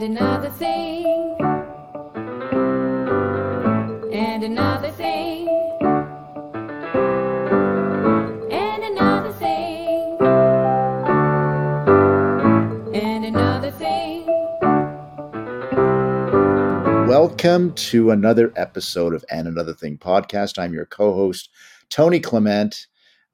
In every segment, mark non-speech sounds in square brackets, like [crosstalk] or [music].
and another thing, and another thing, and another thing, and another thing. Welcome to another episode of And Another Thing podcast. I'm your co host, Tony Clement.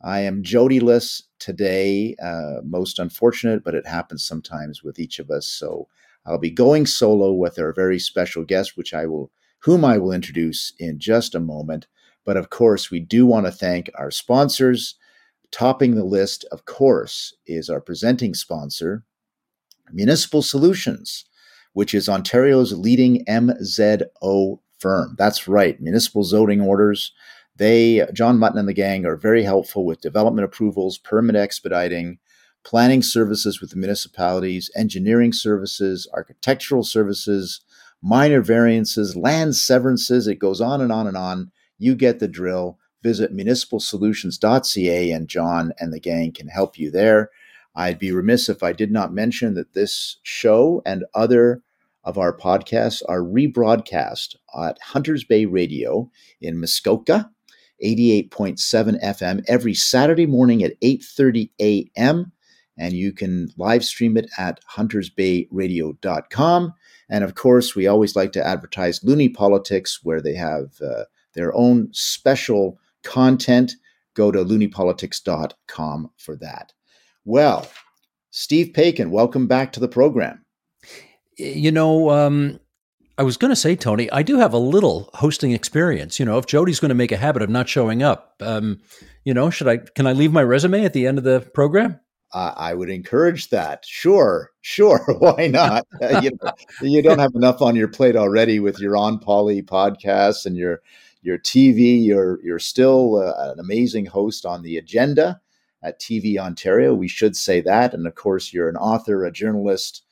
I am Jodyless today. Uh, most unfortunate, but it happens sometimes with each of us. So I'll be going solo with our very special guest, which I will, whom I will introduce in just a moment. But of course, we do want to thank our sponsors. Topping the list, of course, is our presenting sponsor, Municipal Solutions, which is Ontario's leading MZO firm. That's right, municipal zoning orders they, John Mutton and the gang, are very helpful with development approvals, permit expediting, planning services with the municipalities, engineering services, architectural services, minor variances, land severances. It goes on and on and on. You get the drill. Visit municipalsolutions.ca and John and the gang can help you there. I'd be remiss if I did not mention that this show and other of our podcasts are rebroadcast at Hunters Bay Radio in Muskoka 88.7 FM every Saturday morning at 8:30 a.m. and you can live stream it at huntersbayradio.com. And of course, we always like to advertise Looney Politics where they have uh, their own special content. Go to looneypolitics.com for that. Well, Steve Paikin, welcome back to the program. You know, um, I was going to say, Tony, I do have a little hosting experience. You know, if Jody's going to make a habit of not showing up, um, you know, should I? Can I leave my resume at the end of the program? Uh, I would encourage that. Sure, sure. [laughs] Why not? [laughs] uh, you, you, don't have enough on your plate already with your on Poly podcasts and your your TV. You're you're still uh, an amazing host on the agenda at TV Ontario. We should say that, and of course, you're an author, a journalist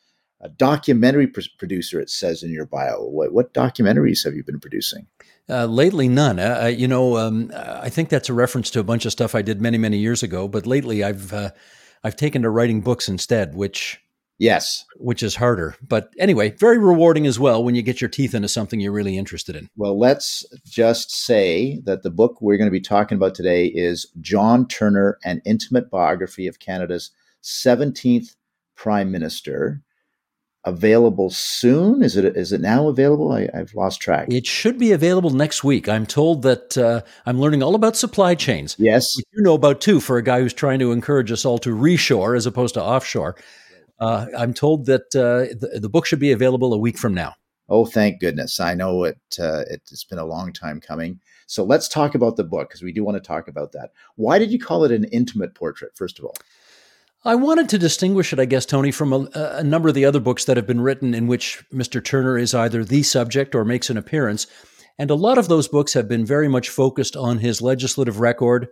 a documentary pr- producer, it says in your bio. What, what documentaries have you been producing? Uh, lately, none. Uh, you know, um, I think that's a reference to a bunch of stuff I did many, many years ago. But lately, I've uh, I've taken to writing books instead, which yes, which is harder. But anyway, very rewarding as well when you get your teeth into something you're really interested in. Well, let's just say that the book we're going to be talking about today is John Turner: An Intimate Biography of Canada's 17th Prime Minister available soon? Is it is it now available? I, have lost track. It should be available next week. I'm told that uh, I'm learning all about supply chains. Yes, you know about too. For a guy who's trying to encourage us all to reshore as opposed to offshore, uh, I'm told that uh, the, the, book should be available a week from now. Oh, thank goodness! I know it. Uh, it's been a long time coming. So let's talk about the book because we do want to talk about that. Why did you call it an intimate portrait? First of all. I wanted to distinguish it, I guess, Tony, from a, a, number of the other books that have been written in which Mr. Turner is either the subject or makes an appearance. And a lot of those books have been very much focused on his legislative record.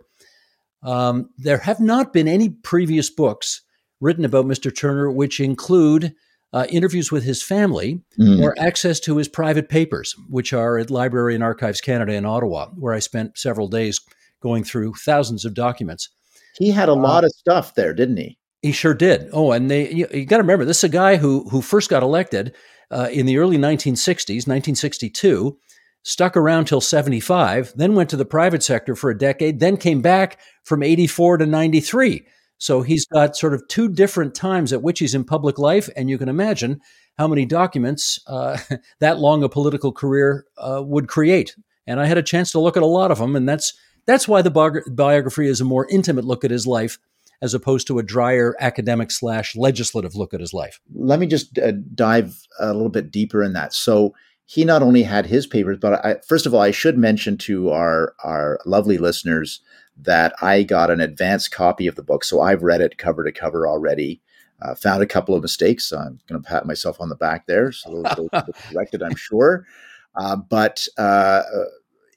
Um, there have not been any previous books written about Mr. Turner which include uh, interviews with his family mm. or access to his private papers, which are at Library and Archives Canada in Ottawa, where I spent several days going through thousands of documents. He had a uh, lot of stuff there, didn't he? He sure did. Oh, and they you, you got to remember this is a guy who who first got elected uh, in the early 1960s, 1962, stuck around till 75, then went to the private sector for a decade, then came back from 84 to 93. So he's got sort of two different times at which he's in public life, and you can imagine how many documents uh, [laughs] that long a political career uh, would create. And I had a chance to look at a lot of them, and that's that's why the biography is a more intimate look at his life as opposed to a drier academic slash legislative look at his life. Let me just uh, dive a little bit deeper in that. So he not only had his papers, but I, first of all, I should mention to our our lovely listeners that I got an advanced copy of the book, so I've read it cover to cover already. Uh, found a couple of mistakes. So I'm going to pat myself on the back there. So those, those corrected, I'm sure. Uh, but uh,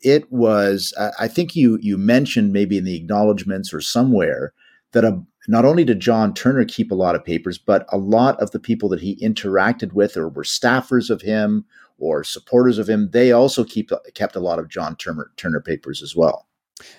it was, uh, I think you you mentioned maybe in the acknowledgments or somewhere that a, not only did John Turner keep a lot of papers, but a lot of the people that he interacted with or were staffers of him or supporters of him, they also keep kept a lot of John Turner, Turner papers as well.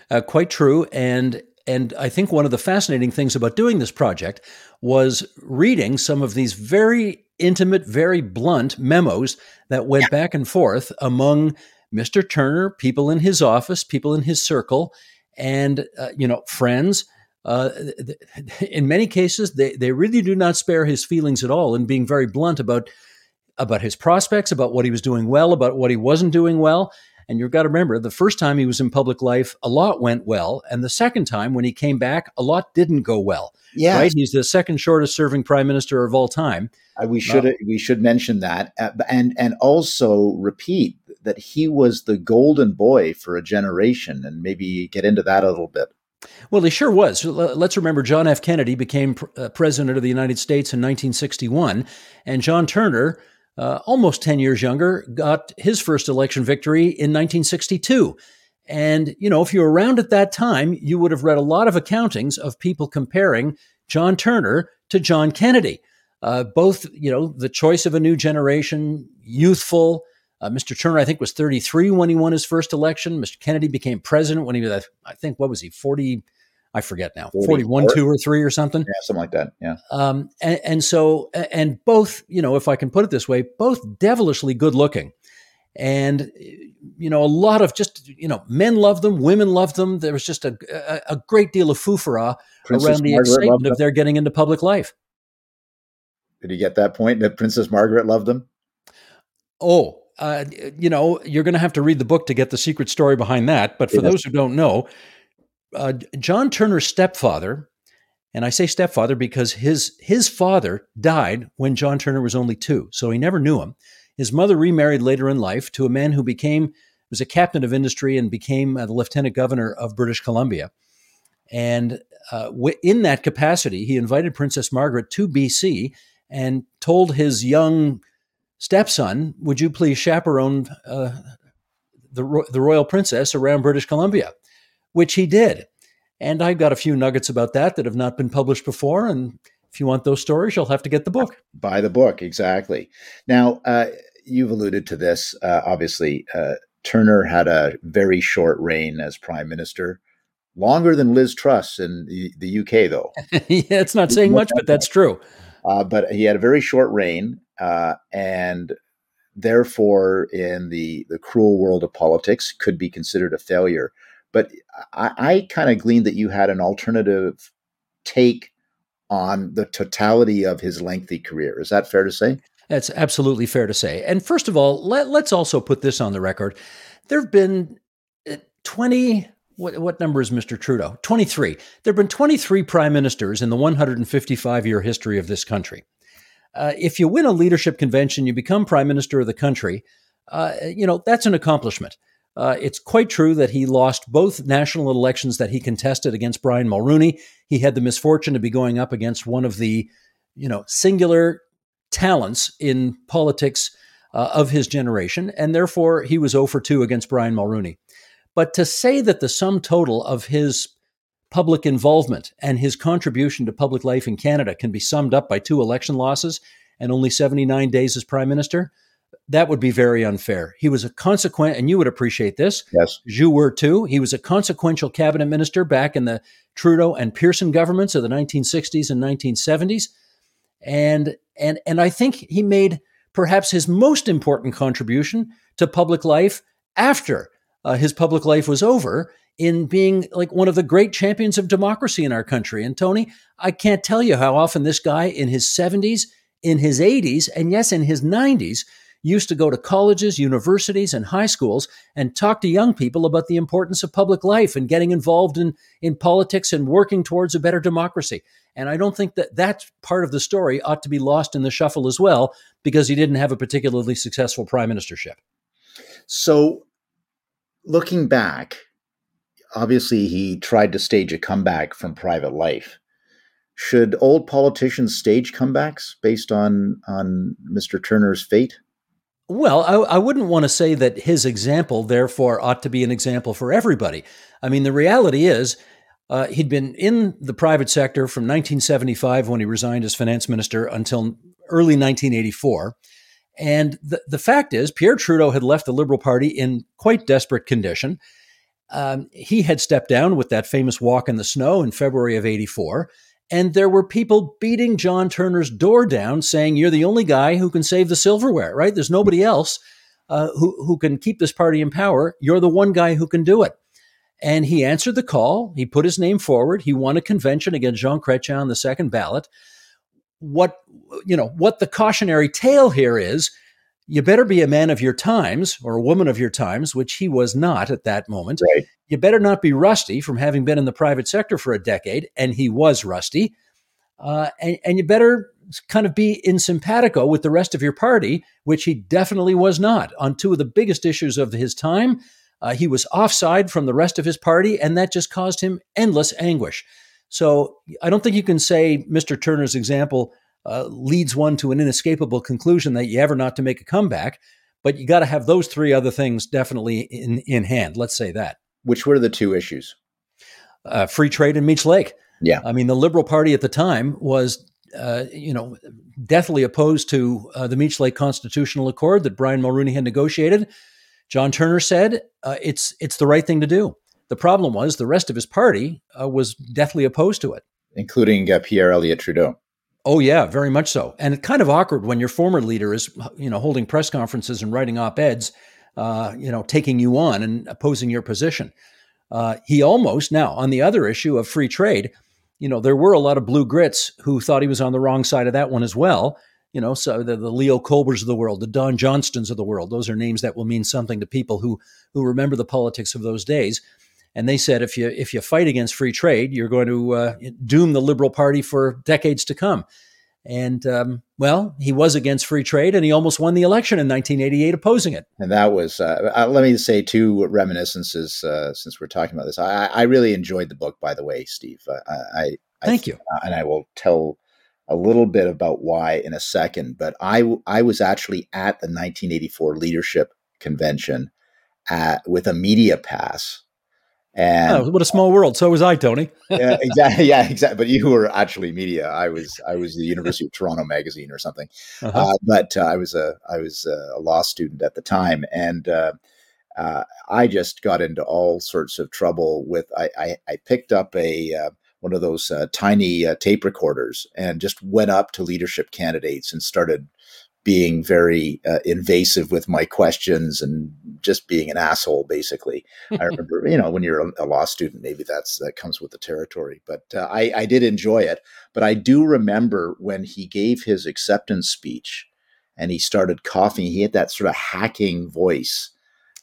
Uh, quite true, and and I think one of the fascinating things about doing this project was reading some of these very intimate, very blunt memos that went back and forth among Mr. Turner, people in his office, people in his circle, and uh, you know friends. Uh, in many cases, they, they really do not spare his feelings at all in being very blunt about about his prospects, about what he was doing well, about what he wasn't doing well. And you've got to remember, the first time he was in public life, a lot went well, and the second time when he came back, a lot didn't go well. Yeah, Right? He's the second shortest serving prime minister of all time. Uh, we should we should mention that uh, and and also repeat that he was the golden boy for a generation and maybe get into that a little bit Well, he sure was. Let's remember John F. Kennedy became uh, president of the United States in 1961, and John Turner, uh, almost 10 years younger, got his first election victory in 1962. And, you know, if you were around at that time, you would have read a lot of accountings of people comparing John Turner to John Kennedy. Uh, both, you know, the choice of a new generation, youthful. Uh, Mr. Turner, I think, was 33 when he won his first election. Mr. Kennedy became president when he was, I think, what was he, 40? I forget now, 41, 44. 2 or 3 or something. yeah something like that yeah Um, and, and so, and both, you know, if I can put it this way, both devilishly good looking. And, you know, a lot of just, you know, men loved them, women loved them. There was just a, a, a great deal of Princess around the Margaret excitement of their getting into public life. did you get that point that princess margaret loved him Oh, uh, you know, you're going to have to read the book to get the secret story behind that. But for Yes. those who don't know, uh, John Turner's stepfather, and I say stepfather because his his father died when John Turner was only two, so he never knew him. His mother remarried later in life to a man who became was a captain of industry and became uh, the lieutenant governor of British Columbia. And uh, wi- in that capacity, he invited Princess Margaret to BC and told his young stepson, "Would you please chaperone uh, the ro- the royal princess around British Columbia?" Which he did, and I've got a few nuggets about that that have not been published before. And if you want those stories, you'll have to get the book. Buy the book exactly now uh, you've alluded to this uh, obviously uh, turner had a very short reign as prime minister longer than liz truss in the, the uk though [laughs] yeah, it's not saying much, but that's true. uh, but he had a very short reign, uh, and therefore, in the the cruel world of politics, could be considered a failure. But I, I kind of gleaned that you had an alternative take on the totality of his lengthy career. Is that fair to say? That's absolutely fair to say. And first of all, let, let's also put this on the record. There have been uh, 20, what, what number is Mr. Trudeau? 23. There have been 23 prime ministers in the 155 year history of this country. Uh, if you win a leadership convention, you become prime minister of the country, uh, you know, that's an accomplishment. Uh, it's quite true that he lost both national elections that he contested against Brian Mulroney. He had the misfortune to be going up against one of the, you know, singular talents in politics uh, of his generation, and therefore he was 0 for 2 against Brian Mulroney. But to say that the sum total of his public involvement and his contribution to public life in Canada can be summed up by two election losses and only 79 days as prime minister, that would be very unfair. He was a consequent, and you would appreciate this, Yes. you were too. He was a consequential cabinet minister back in the Trudeau and Pearson governments of the 1960s and 1970s. And and and I think he made perhaps his most important contribution to public life after uh, his public life was over in being like one of the great champions of democracy in our country. And Tony, I can't tell you how often this guy in his 70s, in his 80s, and yes, in his 90s used to go to colleges, universities, and high schools and talk to young people about the importance of public life and getting involved in, in politics and working towards a better democracy. And I don't think that that part of the story ought to be lost in the shuffle as well, because he didn't have a particularly successful prime ministership. So, looking back, obviously he tried to stage a comeback from private life. Should old politicians stage comebacks based on on Mr. Turner's fate? Well, I, I wouldn't want to say that his example, therefore, ought to be an example for everybody. I mean, the reality is, uh, he'd been in the private sector from 1975 when he resigned as finance minister until early 1984. And the, the fact is, Pierre Trudeau had left the Liberal Party in quite desperate condition. Um, he had stepped down with that famous walk in the snow in February of 84. And there were people beating John Turner's door down saying, You're the only guy who can save the silverware, right? There's nobody else uh, who, who can keep this party in power. You're the one guy who can do it. And he answered the call. He put his name forward. He won a convention against Jean Chrétien on the second ballot. What you know, what the cautionary tale here is, you better be a man of your times or a woman of your times, which he was not at that moment. Right. You better not be rusty from having been in the private sector for a decade, and he was rusty. Uh, and, and you better kind of be in simpatico with the rest of your party, which he definitely was not on two of the biggest issues of his time. Uh, he was offside from the rest of his party, and that just caused him endless anguish. So I don't think you can say Mr. Turner's example uh, leads one to an inescapable conclusion that you ever not to make a comeback, but you got to have those three other things definitely in, in hand. Let's say that. Which were the two issues? Uh, free trade and Meech Lake. Yeah. I mean, the Liberal Party at the time was uh, you know, deathly opposed to uh, the Meech Lake Constitutional Accord that Brian Mulroney had negotiated. John Turner said uh, it's it's the right thing to do. The problem was the rest of his party uh, was deathly opposed to it, including uh, Pierre Elliott Trudeau. Oh yeah, very much so. And it's kind of awkward when your former leader is, you know, holding press conferences and writing op-eds, uh, you know, taking you on and opposing your position. Uh, he almost now on the other issue of free trade, you know, there were a lot of blue grits who thought he was on the wrong side of that one as well. You know, so the, the Leo Kolbers of the world, the Don Johnstons of the world, those are names that will mean something to people who who remember the politics of those days. And they said if you if you fight against free trade, you're going to uh, doom the Liberal Party for decades to come. And um, well, he was against free trade, and he almost won the election in 1988, opposing it. And that was uh, uh, let me say two reminiscences uh, since we're talking about this. I, I, really enjoyed the book, by the way, Steve. I, I thank you, and I will tell a little bit about why in a second. But I I was actually at the 1984 leadership convention at, with a media pass and oh, what a small world. So was I, Tony. [laughs] yeah, exactly. Yeah, exactly. But you were actually media. I was I was the University of Toronto magazine or something. Uh-huh. Uh, but uh, I was a I was a law student at the time, and uh, uh I just got into all sorts of trouble with. I I, I picked up a uh, one of those uh, tiny tape recorders and just went up to leadership candidates and started being very uh, invasive with my questions and just being an asshole basically. I [laughs] remember you know when you're a, law student maybe that's that comes with the territory but uh, I, I did enjoy it. But i do remember when he gave his acceptance speech and he started coughing he had that sort of hacking voice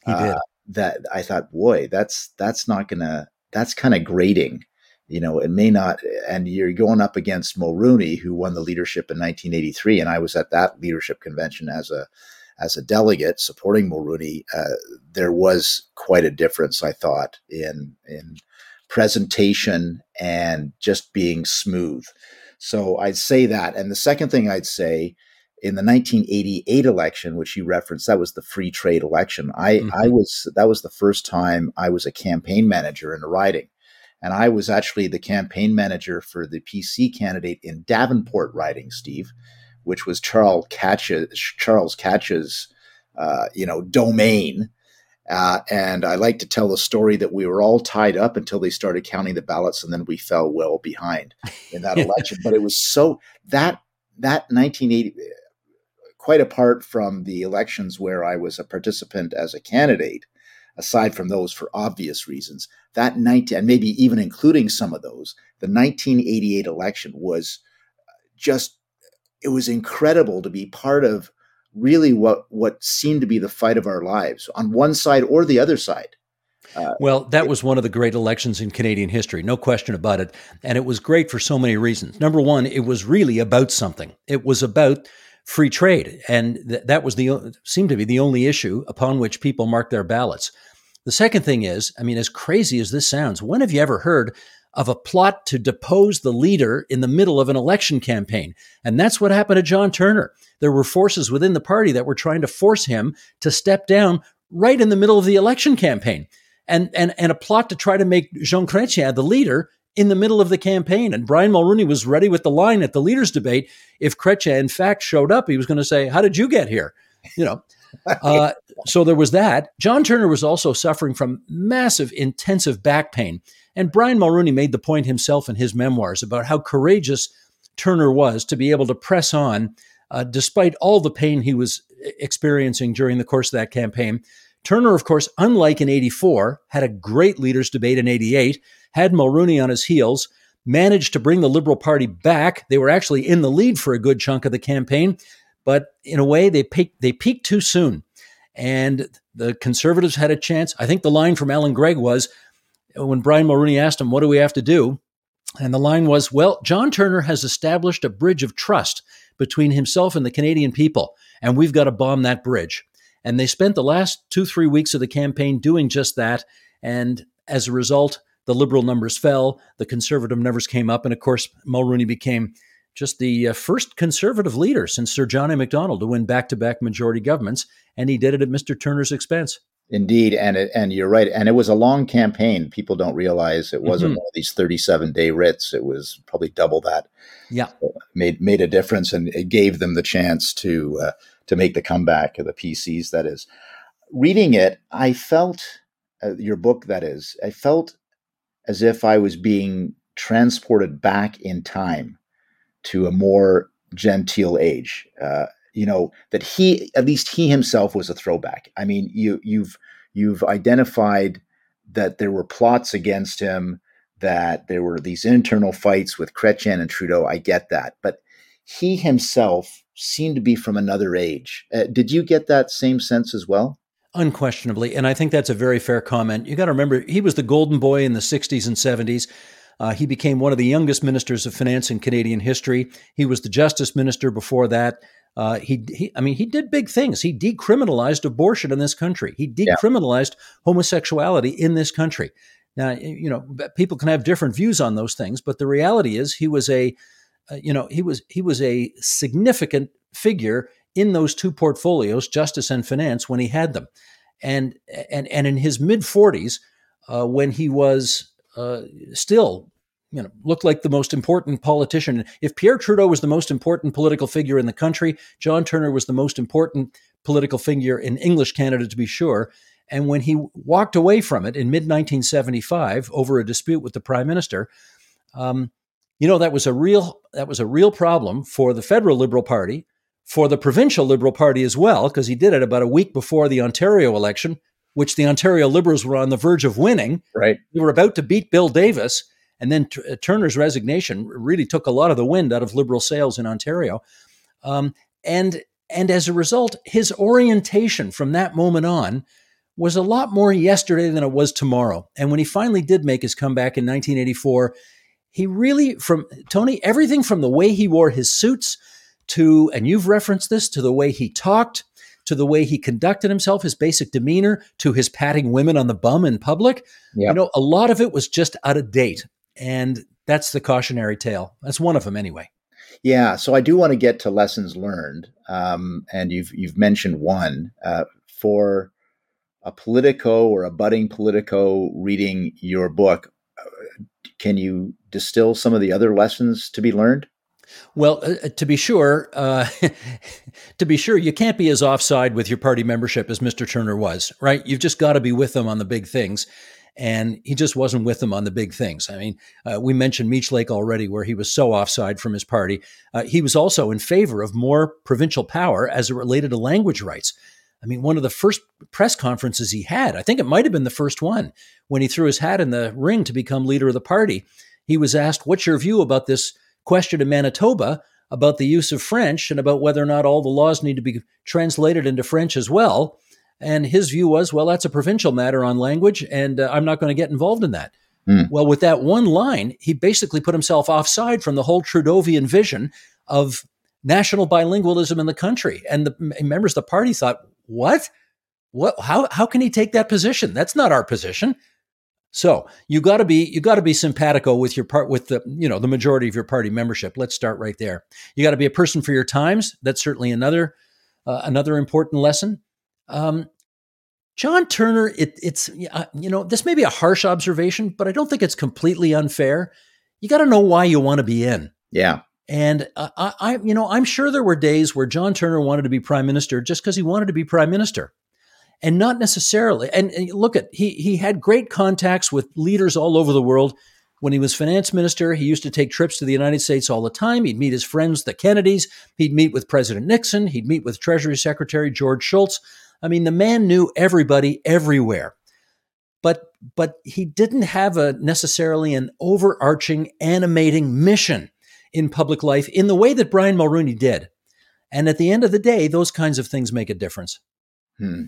He uh, that i thought boy that's that's not gonna that's kind of grating you know, it may not, and you're going up against Mulroney, who won the leadership in 1983, and I was at that leadership convention as a as a delegate supporting Mulroney. Uh, there was quite a difference, I thought, in in presentation and just being smooth. So I'd say that, and the second thing I'd say in the 1988 election, which you referenced, that was the free trade election. I, mm-hmm. I was that was the first time I was a campaign manager in a riding. And I was actually the campaign manager for the PC candidate in Davenport riding, Steve, which was Charles Caccia's, Charles Caccia's, uh, you know, domain. Uh, and I like to tell the story that we were all tied up until they started counting the ballots, and then we fell well behind in that [laughs] election. But it was so that that 1980, quite apart from the elections where I was a participant as a candidate, aside from those for obvious reasons, that 19, and maybe even including some of those, the 1988 election was just, it was incredible to be part of really what, what seemed to be the fight of our lives on one side or the other side. Uh, well, that was one of the great elections in Canadian history, no question about it. And it was great for so many reasons. Number one, it was really about something. It was about free trade, and th- that was the seemed to be the only issue upon which people marked their ballots. The second thing is, I mean, as crazy as this sounds, when have you ever heard of a plot to depose the leader in the middle of an election campaign? And that's what happened to John Turner. There were forces within the party that were trying to force him to step down right in the middle of the election campaign. And, and, and a plot to try to make Jean Chrétien the leader in the middle of the campaign. And Brian Mulroney was ready with the line at the leaders' debate. If Chrétien, in fact, showed up, he was going to say, How did you get here? You know, [laughs] Uh, so there was that. John Turner was also suffering from massive, intensive back pain. And Brian Mulroney made the point himself in his memoirs about how courageous Turner was to be able to press on uh, despite all the pain he was experiencing during the course of that campaign. Turner, of course, unlike in 84, had a great leaders' debate in 88, had Mulroney on his heels, managed to bring the Liberal Party back. They were actually in the lead for a good chunk of the campaign, but in a way, they peaked, they peaked too soon. And the Conservatives had a chance. I think the line from Allan Gregg was when Brian Mulroney asked him, What do we have to do? And the line was, Well, John Turner has established a bridge of trust between himself and the Canadian people, and we've got to bomb that bridge. And they spent the last two, three weeks of the campaign doing just that. And as a result, the Liberal numbers fell, the Conservative numbers came up, and of course, Mulroney became just the uh, first Conservative leader since Sir John A. Macdonald to win back to back majority governments, and he did it at Mr. Turner's expense. Indeed, and it, and you're right, and it was a long campaign. People don't realize it wasn't Mhm. one of these 37 day writs. It was probably double that. Yeah. made made a difference, and it gave them the chance to uh, to make the comeback of the PCs. That is, reading it, I felt uh, your book. That is, I felt as if I was being transported back in time to a more genteel age. Uh, you know that he, at least he himself, was a throwback. I mean, you you've you've identified that there were plots against him, that there were these internal fights with Chrétien and Trudeau. I get that, but he himself seemed to be from another age. Uh, did you get that same sense as well? Unquestionably. And I think that's a very fair comment. You got to remember, he was the golden boy in the 60s and 70s. Uh, he became one of the youngest ministers of finance in Canadian history. He was the justice minister before that. Uh, he, he, I mean, he did big things. He decriminalized abortion in this country. He Yeah. decriminalized homosexuality in this country. Now, you know, people can have different views on those things, but the reality is, he was a, uh, you know, he was he was a significant figure in those two portfolios, justice and finance, when he had them, and and and in his mid forties, uh, when he was uh, still, you know, looked like the most important politician. If Pierre Trudeau was the most important political figure in the country, John Turner was the most important political figure in English Canada, to be sure. And when he walked away from it in mid 1975 over a dispute with the prime minister, um, you know that was a real that was a real problem for the federal Liberal Party, for the provincial Liberal Party as well, because he did it about a week before the Ontario election, which the Ontario Liberals were on the verge of winning. Right. They were about to beat Bill Davis, and then T- uh, Turner's resignation really took a lot of the wind out of Liberal sails in Ontario, um, and and as a result, his orientation from that moment on was a lot more yesterday than it was tomorrow. And when he finally did make his comeback in 1984, he really from Tony everything from the way he wore his suits to and you've referenced this to the way he talked to the way he conducted himself his basic demeanor to his patting women on the bum in public Yeah. you know a lot of it was just out of date and that's the cautionary tale that's one of them anyway Yeah, so I do want to get to lessons learned, um, and you've you've mentioned one uh, for a politico or a budding politico reading your book. uh, Can you distill some of the other lessons to be learned? Well, uh, to be sure, uh, [laughs] to be sure, you can't be as offside with your party membership as Mr. Turner was, right? You've just got to be with them on the big things, and he just wasn't with them on the big things. I mean, uh, we mentioned Meech Lake already, where he was so offside from his party. Uh, he was also in favor of more provincial power as it related to language rights. I mean, one of the first press conferences he had, I think it might have been the first one, when he threw his hat in the ring to become leader of the party. He was asked, What's your view about this question in Manitoba about the use of French and about whether or not all the laws need to be translated into French as well? And his view was, Well, that's a provincial matter on language, and uh, I'm not going to get involved in that. Hmm. Well, with that one line, he basically put himself offside from the whole Trudeauvian vision of national bilingualism in the country. And the members of the party thought, what? What? How? How can he take that position? That's not our position. So you got to be you got to be simpatico with your part with the you know the majority of your party membership. Let's start right there. You got to be a person for your times. That's certainly another uh, another important lesson. Um, John Turner, it, it's uh, you know this may be a harsh observation, but I don't think it's completely unfair. You got to know why you want to be in. Yeah, And uh, I, I, you know, I'm sure there were days where John Turner wanted to be prime minister just because he wanted to be prime minister, and not necessarily. And, and look at he he had great contacts with leaders all over the world. When he was finance minister, he used to take trips to the United States all the time. He'd meet his friends, the Kennedys. He'd meet with President Nixon. He'd meet with Treasury Secretary George Shultz. I mean, the man knew everybody everywhere. But but he didn't have a necessarily an overarching animating mission in public life in the way that Brian Mulroney did. And at the end of the day, those kinds of things make a difference. Hmm.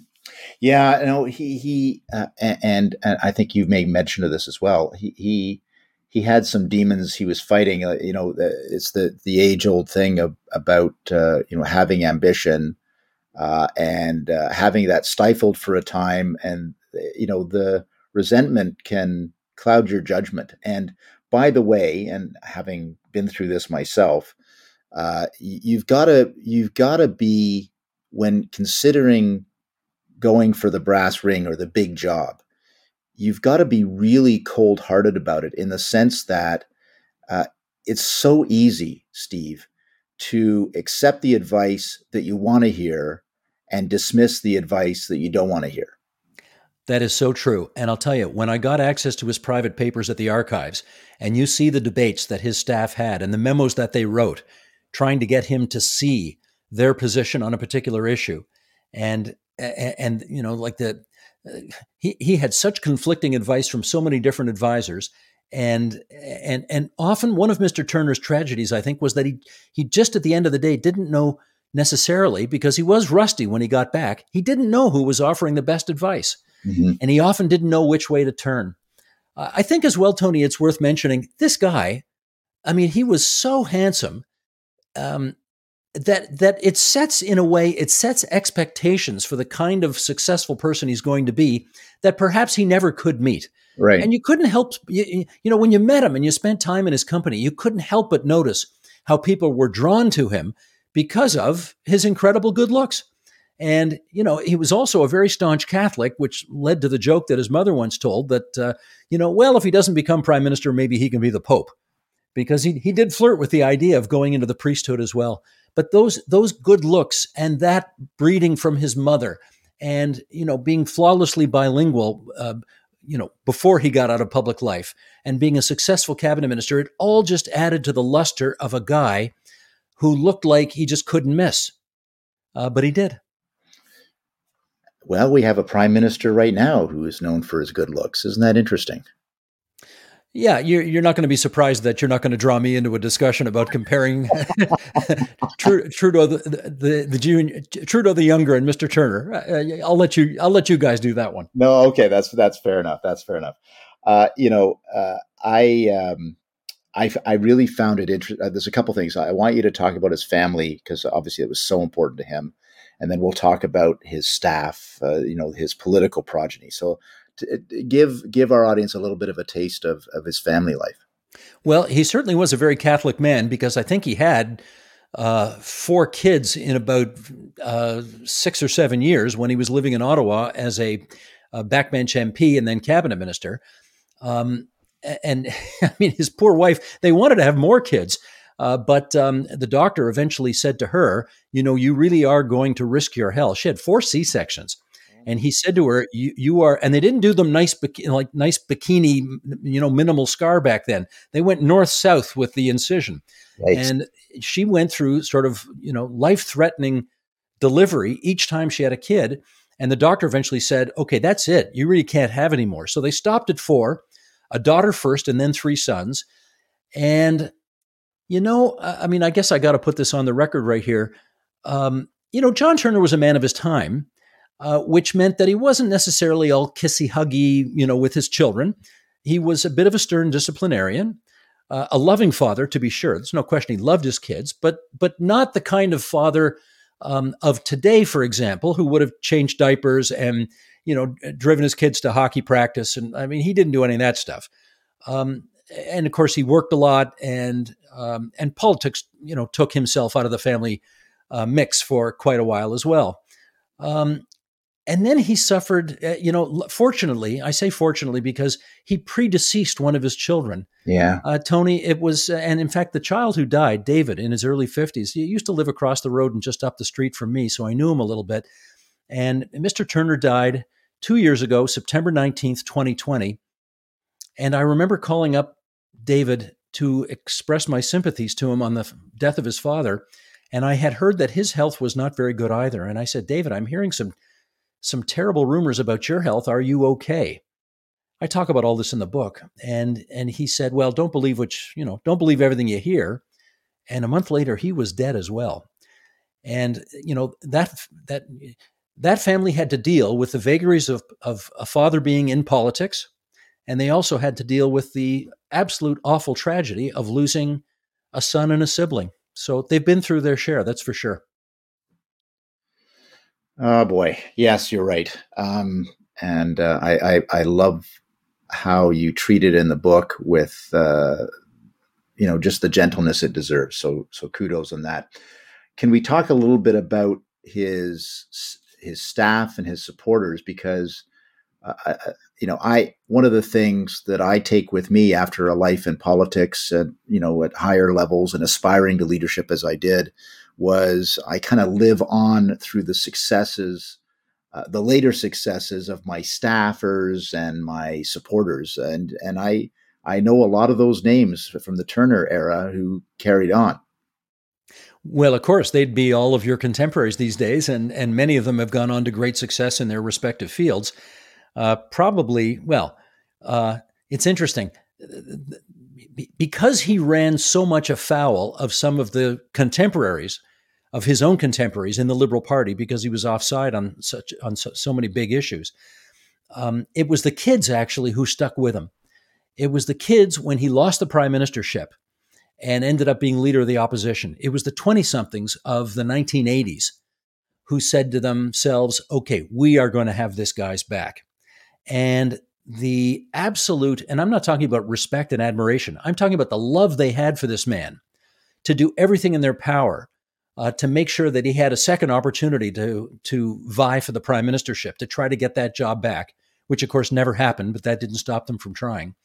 Yeah, no, he he, uh, and, and I think you've made mention of this as well. He he he had some demons he was fighting. Uh, you know, it's the the age old thing of, about uh, you know having ambition uh, and uh, having that stifled for a time, and you know the resentment can cloud your judgment. And by the way, and having been through this myself, uh, you've got to you've got to be when considering going for the brass ring or the big job. You've got to be really cold hearted about it in the sense that uh, it's so easy, Steve, to accept the advice that you want to hear and dismiss the advice that you don't want to hear. That is so true. And I'll tell you, when I got access to his private papers at the archives, and you see the debates that his staff had and the memos that they wrote, trying to get him to see their position on a particular issue, and and you know, like the he he had such conflicting advice from so many different advisors, and and and often one of Mr. Turner's tragedies, I think, was that he he just at the end of the day didn't know necessarily because he was rusty when he got back. He didn't know who was offering the best advice. Mm-hmm. And he often didn't know which way to turn. Uh, I think as well, Tony, it's worth mentioning this guy. I mean, he was so handsome um, that that it sets in a way it sets expectations for the kind of successful person he's going to be that perhaps he never could meet. Right. And you couldn't help you, you know when you met him and you spent time in his company, you couldn't help but notice how people were drawn to him because of his incredible good looks. And, you know, he was also a very staunch Catholic, which led to the joke that his mother once told that, uh, you know, well, if he doesn't become prime minister, maybe he can be the Pope. Because he, he did flirt with the idea of going into the priesthood as well. But those those good looks and that breeding from his mother and, you know, being flawlessly bilingual, uh, you know, before he got out of public life and being a successful cabinet minister, it all just added to the luster of a guy who looked like he just couldn't miss. Uh, but he did. Well, we have a prime minister right now who is known for his good looks. Isn't that interesting? Yeah, you're, you're not going to be surprised that you're not going to draw me into a discussion about comparing [laughs] Trudeau the, the, the junior, Trudeau the younger and Mr. Turner. Uh, I'll let you I'll let you guys do that one. No, okay, that's that's fair enough. That's fair enough. Uh, you know, uh, I um, I I really found it interesting. Uh, there's a couple things I want you to talk about his family because obviously it was so important to him and then we'll talk about his staff, uh, you know, his political progeny. So, give give our audience a little bit of a taste of of his family life. Well, he certainly was a very Catholic man because I think he had uh, four kids in about uh, six or seven years when he was living in Ottawa as a, a backbench MP and then cabinet minister. Um, and [laughs] I mean, his poor wife, they wanted to have more kids. Uh, but um, the doctor eventually said to her, You know, you really are going to risk your health. She had four C sections. And he said to her, you, "You are," and they didn't do them nice, like nice bikini, you know, minimal scar back then. They went north south with the incision, right. and she went through sort of, you know, life threatening delivery each time she had a kid. And the doctor eventually said, "Okay, that's it. You really can't have any more." So they stopped at four, a daughter first, and then three sons. And you know, I mean, I guess I got to put this on the record right here. Um, you know, John Turner was a man of his time, uh, which meant that he wasn't necessarily all kissy huggy, you know, with his children. He was a bit of a stern disciplinarian, uh, a loving father, to be sure. There's no question he loved his kids, but but not the kind of father um, of today, for example, who would have changed diapers and you know driven his kids to hockey practice. And I mean, he didn't do any of that stuff. Um, and of course, he worked a lot, and um, and politics, you know, took himself out of the family uh, mix for quite a while as well. Um, and then he suffered, uh, you know, fortunately, I say fortunately because he predeceased one of his children. Yeah. Uh, Tony, it was, uh, and in fact, the child who died, David, in his early 50s, he used to live across the road and just up the street from me, so I knew him a little bit. And Mr. Turner died two years ago, September 19th, 2020. And I remember calling up David to express my sympathies to him on the death of his father. And I had heard that his health was not very good either. And I said, David, I'm hearing some some terrible rumors about your health. Are you okay? I talk about all this in the book. And and he said, Well, don't believe which, you know, don't believe everything you hear. And a month later, he was dead as well. And you know, that that that family had to deal with the vagaries of, of a father being in politics, and they also had to deal with the absolute awful tragedy of losing a son and a sibling. So they've been through their share, that's for sure. Oh boy, yes, you're right. Um, and uh, I, I I love how you treat it in the book with uh, you know just the gentleness it deserves. So so kudos on that. Can we talk a little bit about his his staff and his supporters because uh, you know I one of the things that I take with me after a life in politics and you know at higher levels and aspiring to leadership as I did was I kind of live on through the successes uh, the later successes of my staffers and my supporters and and I I know a lot of those names from the Turner era who carried on well, of course, they'd be all of your contemporaries these days, and, and many of them have gone on to great success in their respective fields. Uh, probably, well, uh, it's interesting. Because he ran so much afoul of some of the contemporaries, of his own contemporaries in the Liberal Party, because he was offside on such on so, so many big issues, um, it was the kids actually who stuck with him. It was the kids when he lost the prime ministership and ended up being leader of the opposition. It was the 20 somethings of the 1980s who said to themselves, okay, we are going to have this guy's back. And the absolute, and I'm not talking about respect and admiration, I'm talking about the love they had for this man to do everything in their power uh, to make sure that he had a second opportunity to, to vie for the prime ministership, to try to get that job back, which of course never happened, but that didn't stop them from trying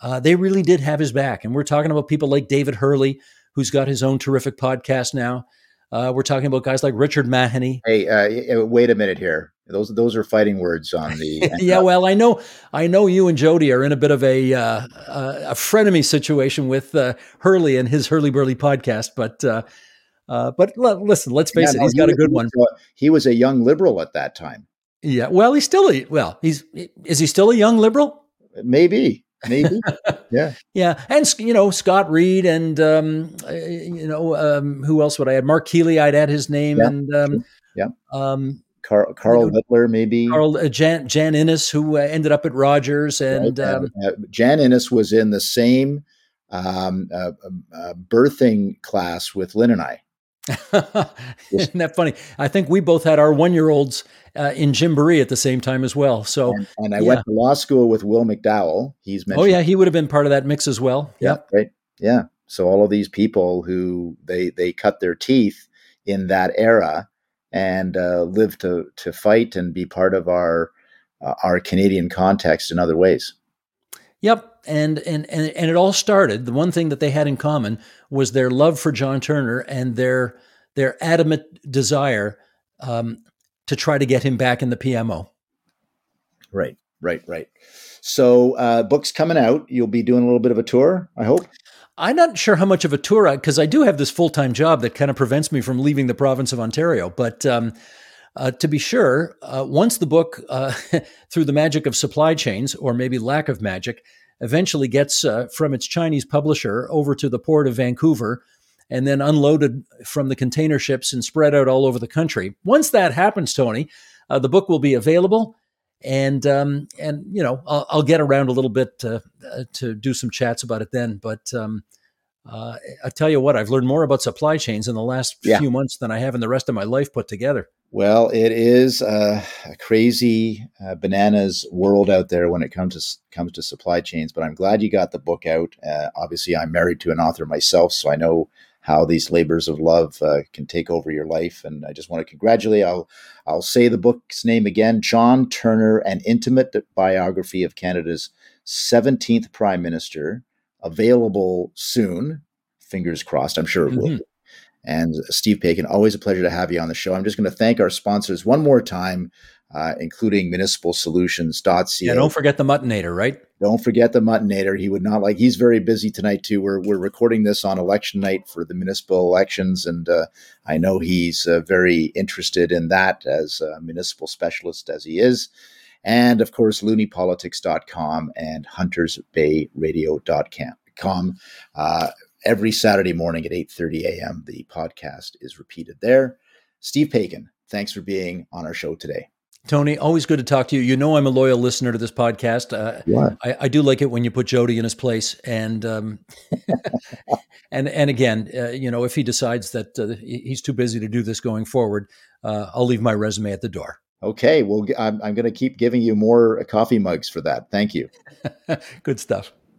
uh, they really did have his back. And we're talking about people like David Herle, who's got his own terrific podcast now. Uh, we're talking about guys like Richard Mahoney. Hey, uh, wait a minute here. Those those are fighting words on the. [laughs] yeah, well, I know, I know you and Jody are in a bit of a uh, a frenemy situation with uh, Herle and his Herle Burley podcast, but uh, uh, but l- listen, let's face yeah, it, he's he got a good one. he was a young liberal at that time. Yeah, well, he's still a well. He's is he still a young liberal? Maybe maybe. Yeah. Yeah. And you know scott reid and um, uh, you know um, who else would i add? Mark keeley i'd add his name yeah, and um, yeah. um, carl, carl you know, Littler, maybe. Carl uh, jan, jan innes who uh, ended up at rogers and, right. Um, uh, jan innes was in the same um, uh, uh, birthing class with lynn and i [laughs] Isn't that funny? I think we both had our one year olds uh, in Gymboree at the same time as well. So, and, and I yeah. went to law school with Will McDowell. He's mentioned. Oh yeah, he would have been part of that mix as well. Yeah, yep. right. Yeah. So all of these people who they they cut their teeth in that era and uh, live to to fight and be part of our uh, our Canadian context in other ways. Yep, and, and and and it all started. The one thing that they had in common was their love for John Turner and their their adamant desire um, to try to get him back in the PMO. Right, right, right. So, uh, books coming out. You'll be doing a little bit of a tour, I hope. I'm not sure how much of a tour because I do have this full time job that kind of prevents me from leaving the province of Ontario. But um, uh, to be sure, uh, once the book, uh, [laughs] through the magic of supply chains, or maybe lack of magic, eventually gets uh, from its Chinese publisher over to the port of Vancouver and then unloaded from the container ships and spread out all over the country. Once that happens, Tony, uh, the book will be available. And um, and you know I'll, I'll, get around a little bit to, uh, to do some chats about it then. But um, uh, I tell you what, I've learned more about supply chains in the last yeah. few months than I have in the rest of my life put together. Well, it is a crazy uh, bananas world out there when it comes to comes to supply chains. But I'm glad you got the book out. Uh, obviously, I'm married to an author myself, so I know how these labors of love uh, can take over your life. And I just want to congratulate. I'll I'll say the book's name again: John Turner, an intimate biography of Canada's 17th Prime Minister, available soon. Fingers crossed. I'm sure it will. Mm-hmm. And Steve Paikin, always a pleasure to have you on the show. I'm just going to thank our sponsors one more time uh, including municipalsolutions.ca. Yeah, don't forget the Muttonator, right? Don't forget the Muttonator. He would not like. He's very busy tonight too. We're we're recording this on election night for the municipal elections, and uh, I know he's uh, very interested in that as a municipal specialist as he is. And of course, looniepolitics.com and huntersbayradio.com. Uh, every Saturday morning at 8:30 a.m. the podcast is repeated there. Steve Paikin, thanks for being on our show today. Tony, always good to talk to you. You know I'm a loyal listener to this podcast. Uh, yeah. I, I, do like it when you put Jodie in his place, and um, [laughs] and and again, uh, you know, if he decides that uh, he's too busy to do this going forward, uh, I'll leave my resume at the door. Okay, well, I'm, I'm going to keep giving you more uh, coffee mugs for that. Thank you. [laughs] good stuff.